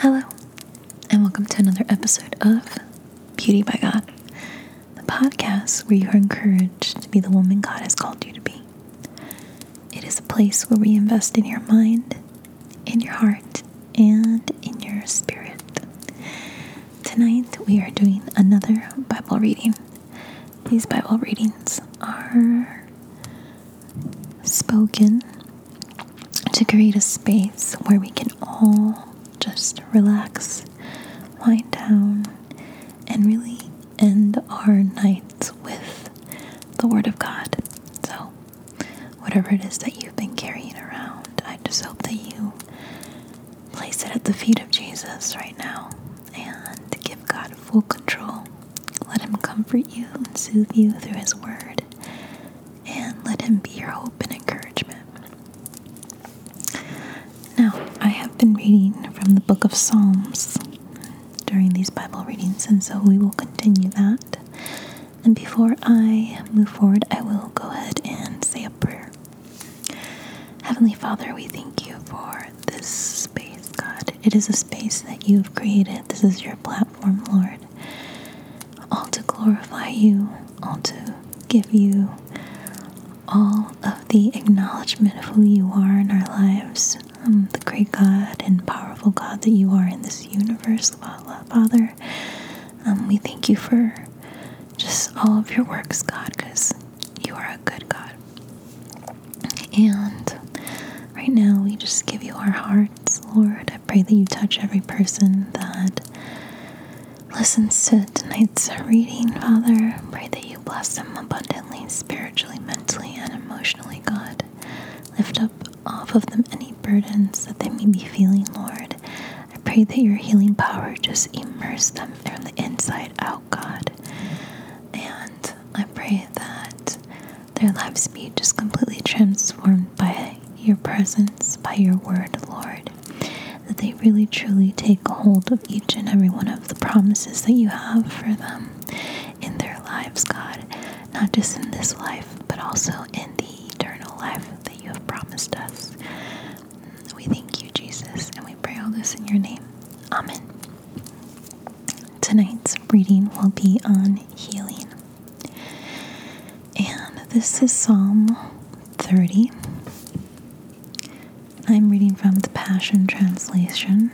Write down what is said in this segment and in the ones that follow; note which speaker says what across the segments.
Speaker 1: Hello, and welcome to another episode of Beauty by God, the podcast where you are encouraged to be the woman God has called you to be. It is a place where we invest in your mind, in your heart, and in your spirit. Tonight we are doing another Bible reading. These Bible readings are spoken to create a space where we can all just relax, wind down, and really end our nights with the Word of God. So, whatever it is that you've been carrying around, I just hope that you place it at the feet of Jesus right now and give God full control. Let Him comfort you and soothe you through His Word, and let Him be your hope and encouragement. Now, I have been reading from the book of Psalms during these Bible readings, and so we will continue that. And before I move forward, I will go ahead and say a prayer. Heavenly Father, we thank you for this space, God. It is a space that you have created. This is your platform, Lord. All to glorify you, all to give you all of the acknowledgement of who you are in our lives, um, the great God and powerful God that you are in this universe, Father. Um, we thank you for just all of your works, God, because you are a good God. And right now, we just give you our hearts, Lord. I pray that you touch every person that listens to tonight's reading, Father. I pray that you bless them abundantly, spiritually, mentally, and emotionally, God. Lift up off of them any burdens that they may be feeling, Lord. I pray that your healing power just immerse them from the inside out, God. And I pray that their lives be just completely transformed by your presence, by your word, Lord. That they really truly take hold of each and every one of the promises that you have for them in their lives, God. Not just in this life, but also in the eternal life that you have promised us. We thank you, Jesus, and we pray all this in your name. Amen. Tonight's reading will be on healing. And this is Psalm 30. I'm reading from the Passion Translation,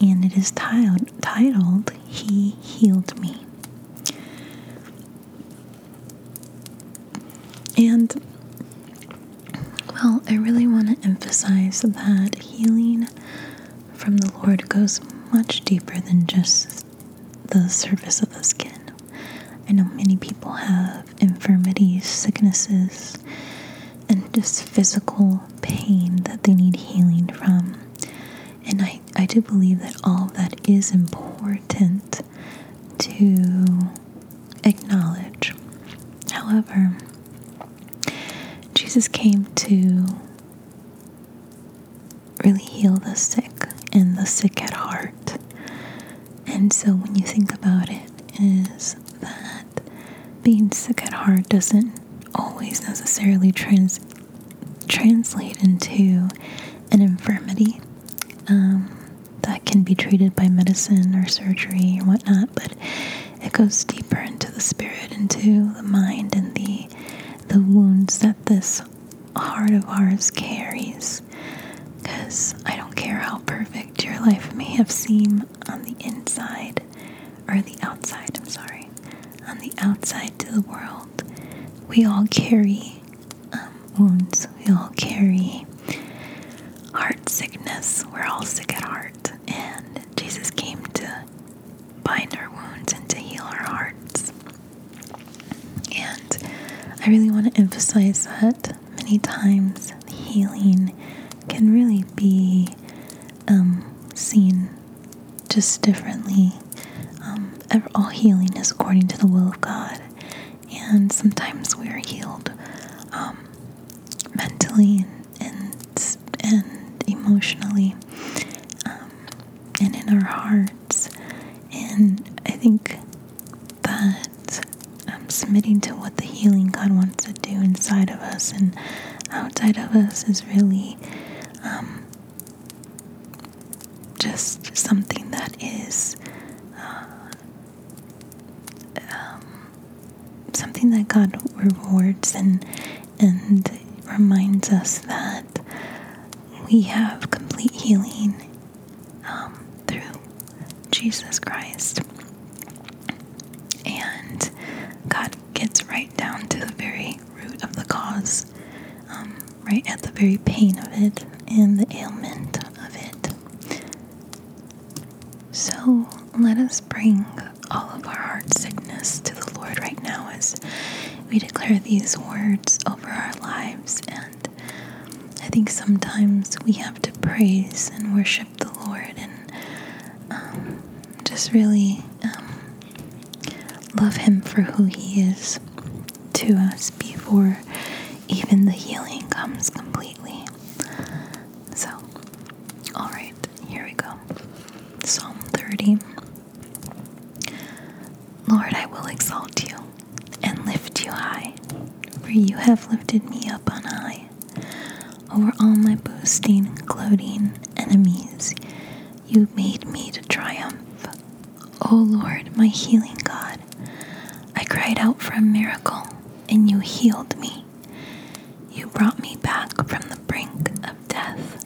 Speaker 1: and it is titled, titled He Healed Me. And, well, I really want to emphasize that healing from the Lord goes much deeper than just the surface of the skin. I know many people have infirmities, sicknesses, and just physical pain that they need healing from. And I, I do believe that all of that is important to acknowledge. However, Jesus came to really heal the sick and the sick at heart. And so when you think about it, is that being sick at heart doesn't always necessarily trans- translate into an infirmity um, that can be treated by medicine or surgery or whatnot, but it goes deeper into the spirit, into the mind, and the the wounds that this heart of ours carries. Because I care how perfect your life may have seemed on the inside or the outside, I'm sorry, on the outside to the world, we all carry um, wounds. We all carry heart sickness. We're all sick at heart. And Jesus came to bind our wounds and to heal our hearts. And I really want to emphasize that many times healing can really be um, seen just differently. Um, all healing is according to the will of God, and sometimes we are healed um, mentally and, and, and emotionally, um, and in our hearts. And I think that um, submitting to what the healing God wants to do inside of us and outside of us is really um, just something that is uh, um, something that God rewards and and reminds us that we have complete healing um, through Jesus Christ. And God gets right down to the very root of the cause, um, right at the very pain of it and the ailment of it. So let us bring all of our heart sickness to the Lord right now as we declare these words over our lives. And think sometimes we have to praise and worship the Lord and um, just really um, love Him for who He is to us before even the healing comes completely. So, all right, here we go. Psalm 30. Lord, I will exalt you and lift you high, for you have lifted me up. Over all my boasting, gloating enemies, you made me to triumph. O Lord, my healing God, I cried out for a miracle, and you healed me. You brought me back from the brink of death,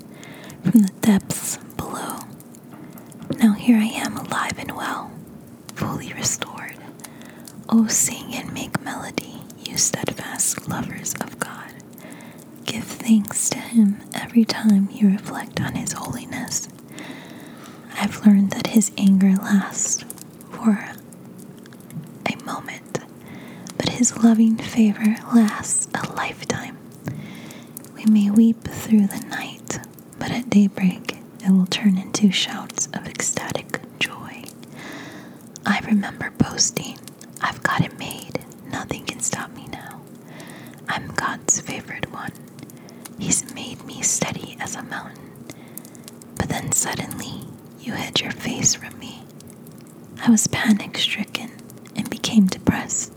Speaker 1: from the depths below. Now here I am alive and well, fully restored. Oh, sing and make melody, you steadfast lovers of God. Give thanks to Him every time you reflect on His holiness. I've learned that His anger lasts for a moment, but His loving favor lasts a lifetime. We may weep through the night, but at daybreak it will turn into shouts of ecstatic joy. I remember boasting, I've got it made, nothing can stop me now. I'm God's favored one. He's made me steady as a mountain. But then suddenly, you hid your face from me. I was panic stricken and became depressed.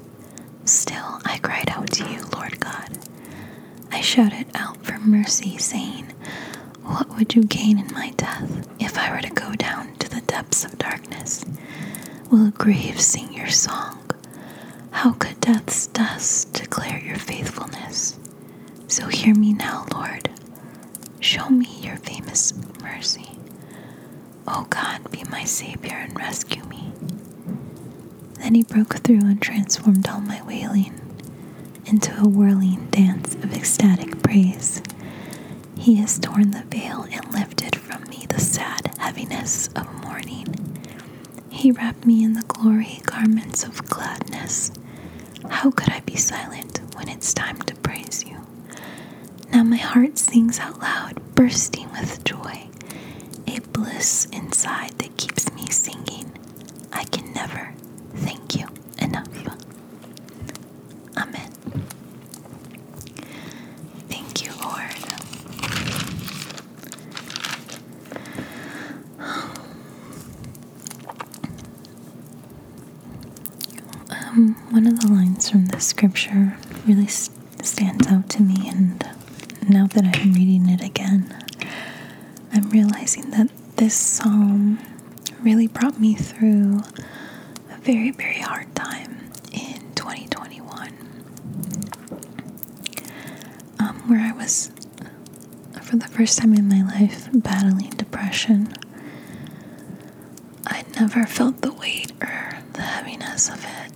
Speaker 1: Still, I cried out to you, Lord God. I shouted out for mercy, saying, What would you gain in my death if I were to go down to the depths of darkness? Will a grave sing your song? How could death's dust declare your faithfulness? So hear me now, Lord. Show me your famous mercy. O God, be my Savior and rescue me. Then he broke through and transformed all my wailing into a whirling dance of ecstatic praise. He has torn the veil and lifted from me the sad heaviness of mourning. He wrapped me in the glory garments of gladness. How could I be silent when it's time to? Now my heart sings out loud, bursting with joy, a bliss inside that keeps me singing. I can never thank you enough. Amen. Thank you, Lord. Um, one of the lines from the scripture really s- stands out to me, and now that I'm reading it again, I'm realizing that this psalm really brought me through a very, very hard time in 2021, um, where I was, for the first time in my life, battling depression. I never felt the weight or the heaviness of it.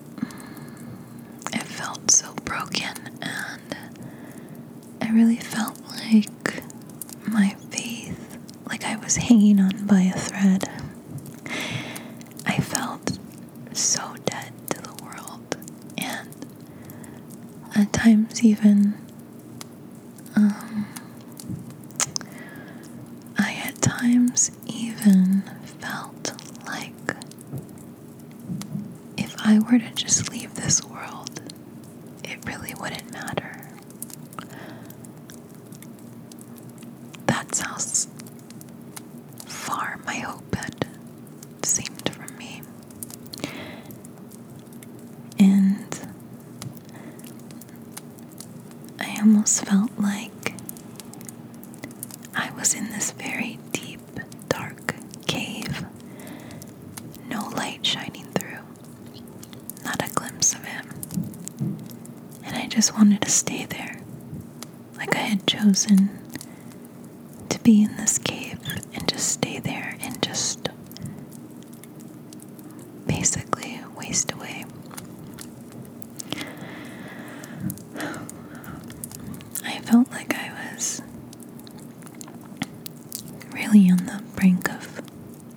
Speaker 1: It felt so broken, and I really felt like my faith, like I was hanging on by a thread. I felt so dead to the world, and at times, even um, I at times even felt like if I were to just leave this world, it really wouldn't matter. That's how s- far my hope had seemed from me. And I almost felt like I was in this very deep, dark cave light shining through, not a glimpse of him. And I just wanted to stay there, like I had chosen to be in this cave and just stay there and just basically waste away. I felt like I was really on the brink of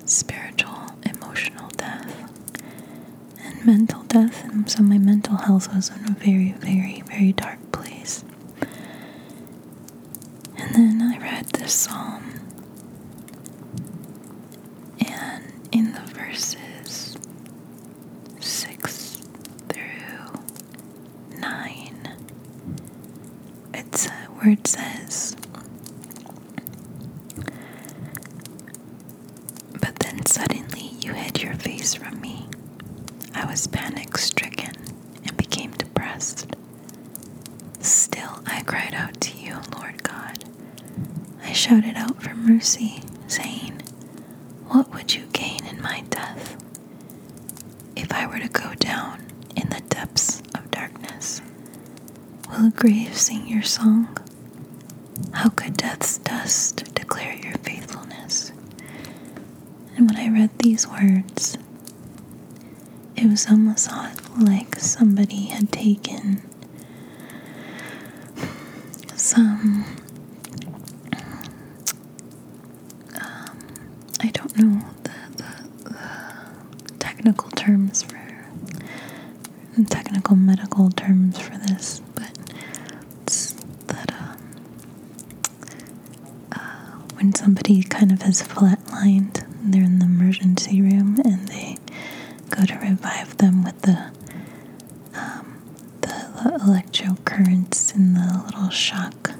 Speaker 1: spiritual, emotional death and mental death, and so my mental health was in a very, very, very dark place. And then I read this psalm, and in the verses 6 through 9, it's uh, where it says, But then suddenly you hid your face from me. I was panic stricken and became depressed. Still, I cried out to you, Lord God. I shouted out for mercy, saying, What would you gain in my death? If I were to go down in the depths of darkness, will a grave sing your song? How could death's dust declare your faithfulness? And when I read these words, it was almost like somebody had taken some, um, I don't know the, the, the technical terms for, technical medical terms for this, but it's that um, uh, when somebody kind of has flatlined, they're in the emergency room and they go to revive them with the um, the electro currents and the little shock.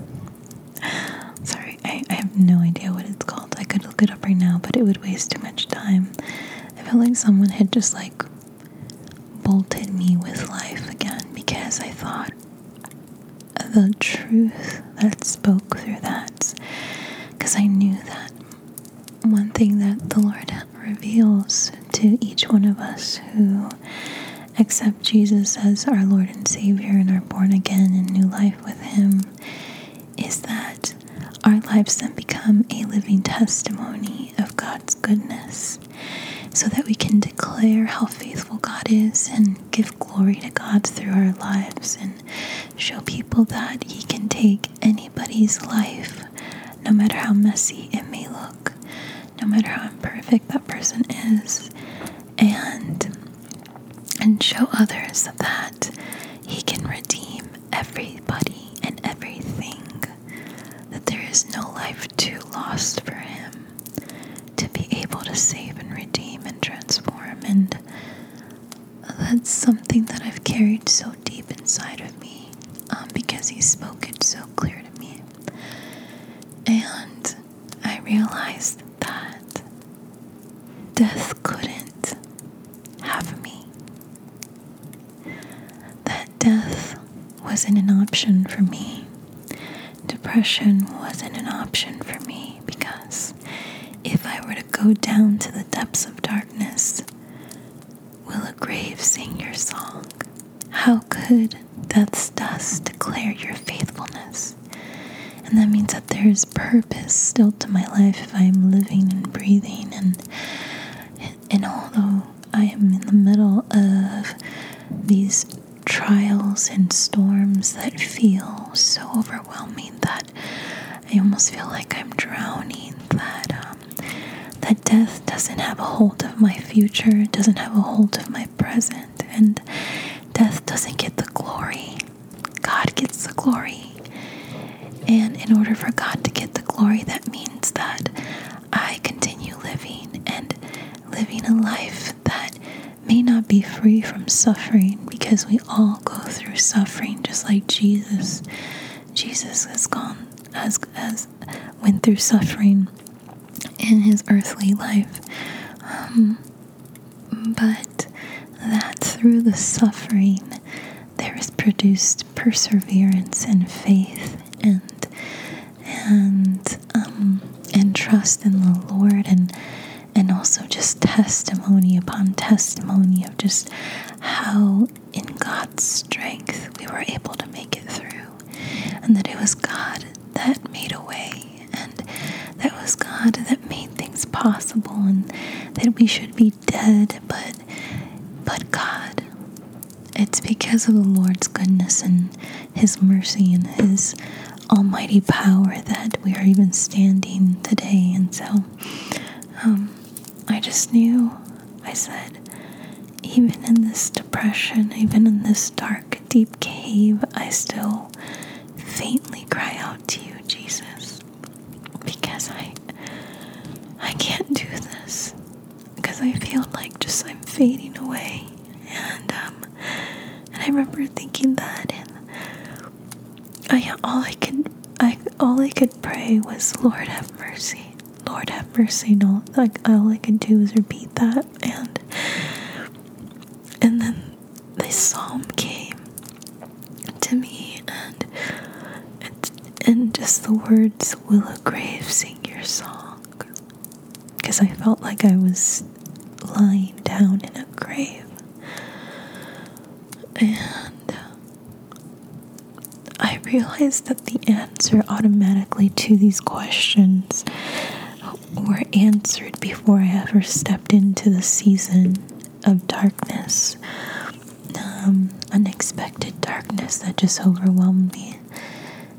Speaker 1: Sorry, I, I have no idea what it's called. I could look it up right now, but it would waste too much time. I felt like someone had just like bolted me with life again because I thought the truth that spoke through that. Because I knew that one thing that the Lord reveals to each one of us who accept Jesus as our Lord and Savior and are born again in new life with Him is that our lives then become a living testimony of God's goodness so that we can declare how faithful God is and give glory to God through our lives and show people that He can take anybody's life, no matter how messy it may look, no matter how imperfect that person is, and and show others that He can redeem everybody and everything. That there is no life too lost for Him able to save and redeem and transform. And that's something that I've carried so deep inside of me um, because He spoke it so clear to me. And I realized that death couldn't have me. That death wasn't an option for me. Depression wasn't an option for me because if I were to go down to the depths of darkness, will a grave sing your song? How could death's dust declare your faithfulness? And that means that there is purpose still to my life if I am living and breathing. And, and although I am in the middle of these trials and storms that feel so overwhelming that I almost feel like I'm drowning, that um, that death doesn't have a hold of my future, doesn't have a hold of my present, and death doesn't get the glory. God gets the glory. And in order for God to get the glory, that means that I continue living and living a life that may not be free from suffering because we all go through suffering just like Jesus. Jesus has gone has has went through suffering in his earthly life. Um, but that through the suffering there is produced perseverance and faith and and um, and trust in the Lord and and also just testimony upon testimony of just how, in God's strength, we were able to make it through. And that it was God that made a way. God that made things possible. And that we should be dead, but, but God. It's because of the Lord's goodness and His mercy and His almighty power that we are even standing today. And so um, I just knew, I said, even in this depression, even in this dark, deep cave, I still faintly cry out to you, Jesus, because I I can't do this. Because I feel like just I'm fading away, and um, and I remember thinking that, and I all I could I all I could pray was Lord have mercy, Lord have mercy. No, like all I could do was repeat that, and and then this psalm came to me, and and just the words, "Willow grave, sing your song," because I felt like I was lying down in a grave, and I realized that the answer automatically to these questions were answered before I ever stepped into the season of darkness, um, unexpected darkness that just overwhelmed me,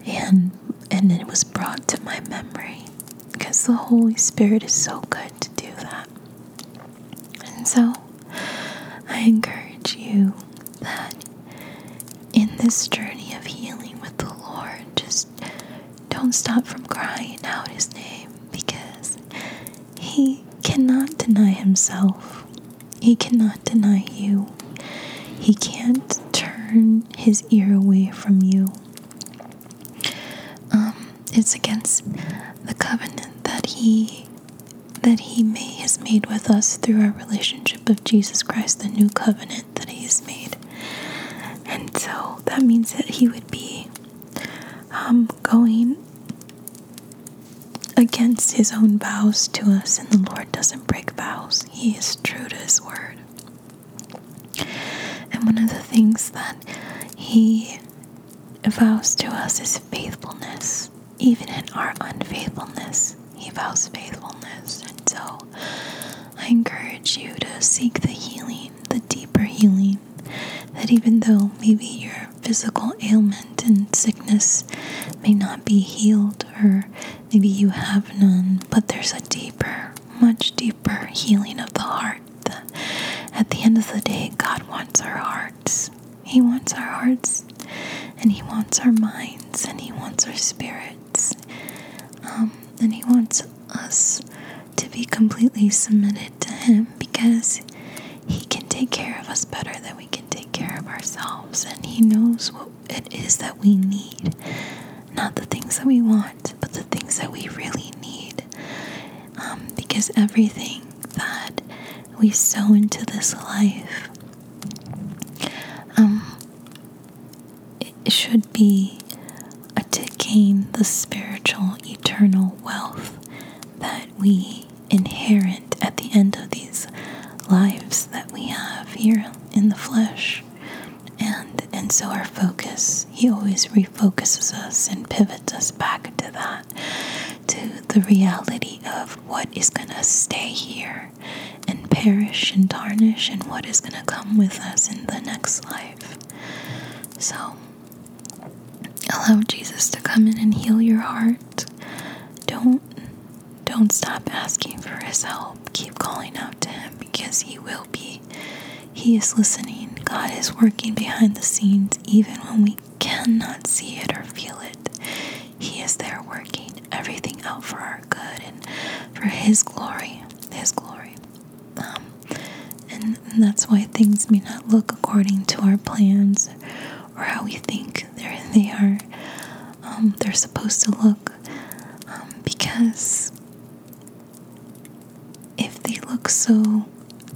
Speaker 1: and and it was brought to my memory. Because the Holy Spirit is so good to do that, so I encourage you that in this journey of healing with the Lord, just don't stop from crying out His name because He cannot deny Himself. He cannot deny you. He can't turn His ear away from you. Um, it's against the covenant that He that He may, has made with us through our relationship of Jesus Christ, the new covenant that He has made. And so that means that he would be um, going against his own vows to us, and the Lord doesn't break vows. He is true to his word. And one of the things that he vows to us is faithfulness. Even in our unfaithfulness, he vows faithfulness. And so I encourage you to seek the healing, the deeper healing that even though maybe your physical ailment and sickness may not be healed, or maybe you have none, but there's a deeper, much deeper healing of the heart. At the end of the day, God wants our hearts. He wants our hearts, and He wants our minds, and He wants our spirits, um, and He wants us to be completely submitted to Him because He can take care of us better than we can take care of ourselves, and He knows what it is that we need. Not the things that we want, but the things that we really need. Um, because everything that we sow into this life um, it should be gain the spiritual, eternal wealth that we inherit at the end of these lives that we have here in the flesh. And and so our focus, he always refocuses us and pivots us back to that, to the reality of what is gonna stay here and perish and tarnish and what is gonna come with us in the next life. So allow Jesus to come in and heal your heart. Don't don't stop asking for his help. Keep calling out to him because he will be. He is listening. God is working behind the scenes even when we cannot see it or feel it. He is there working everything out for our good and for his glory. His glory. Um, and, and that's why things may not look according to our plans or how we think they're, they are um, they're supposed to look um, because if they look so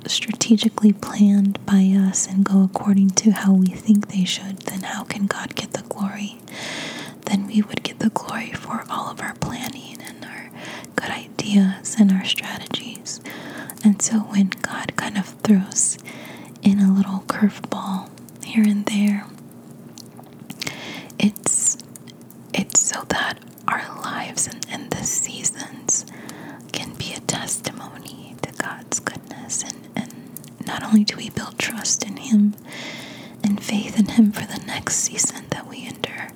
Speaker 1: strategically planned by us and go according to how we think they should, then how can God get the glory? Then we would get the glory for all of our planning and our good ideas and our strategies. And so when God kind of throws in a little curveball here and there, it's it's so that our and, and the seasons can be a testimony to God's goodness and, and not only do we build trust in him and faith in him for the next season that we endure,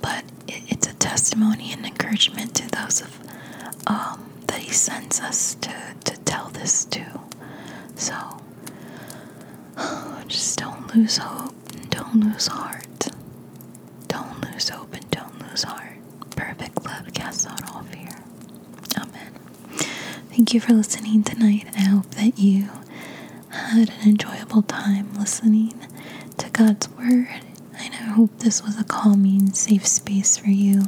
Speaker 1: but it, it's a testimony and encouragement to those of um, that he sends us to, to tell this to. So just don't lose hope and don't lose heart. Don't lose hope and. Casts out all fear. Amen. Thank you for listening tonight. and I hope that you had an enjoyable time listening to God's Word. And I hope this was a calming, safe space for you.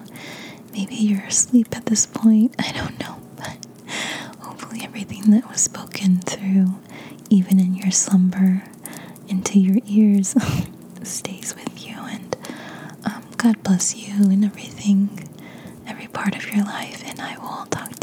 Speaker 1: Maybe you're asleep at this point. I don't know. But hopefully, everything that was spoken through, even in your slumber, into your ears, stays with you. And um, God bless you and everything, every part of your life. And I will talk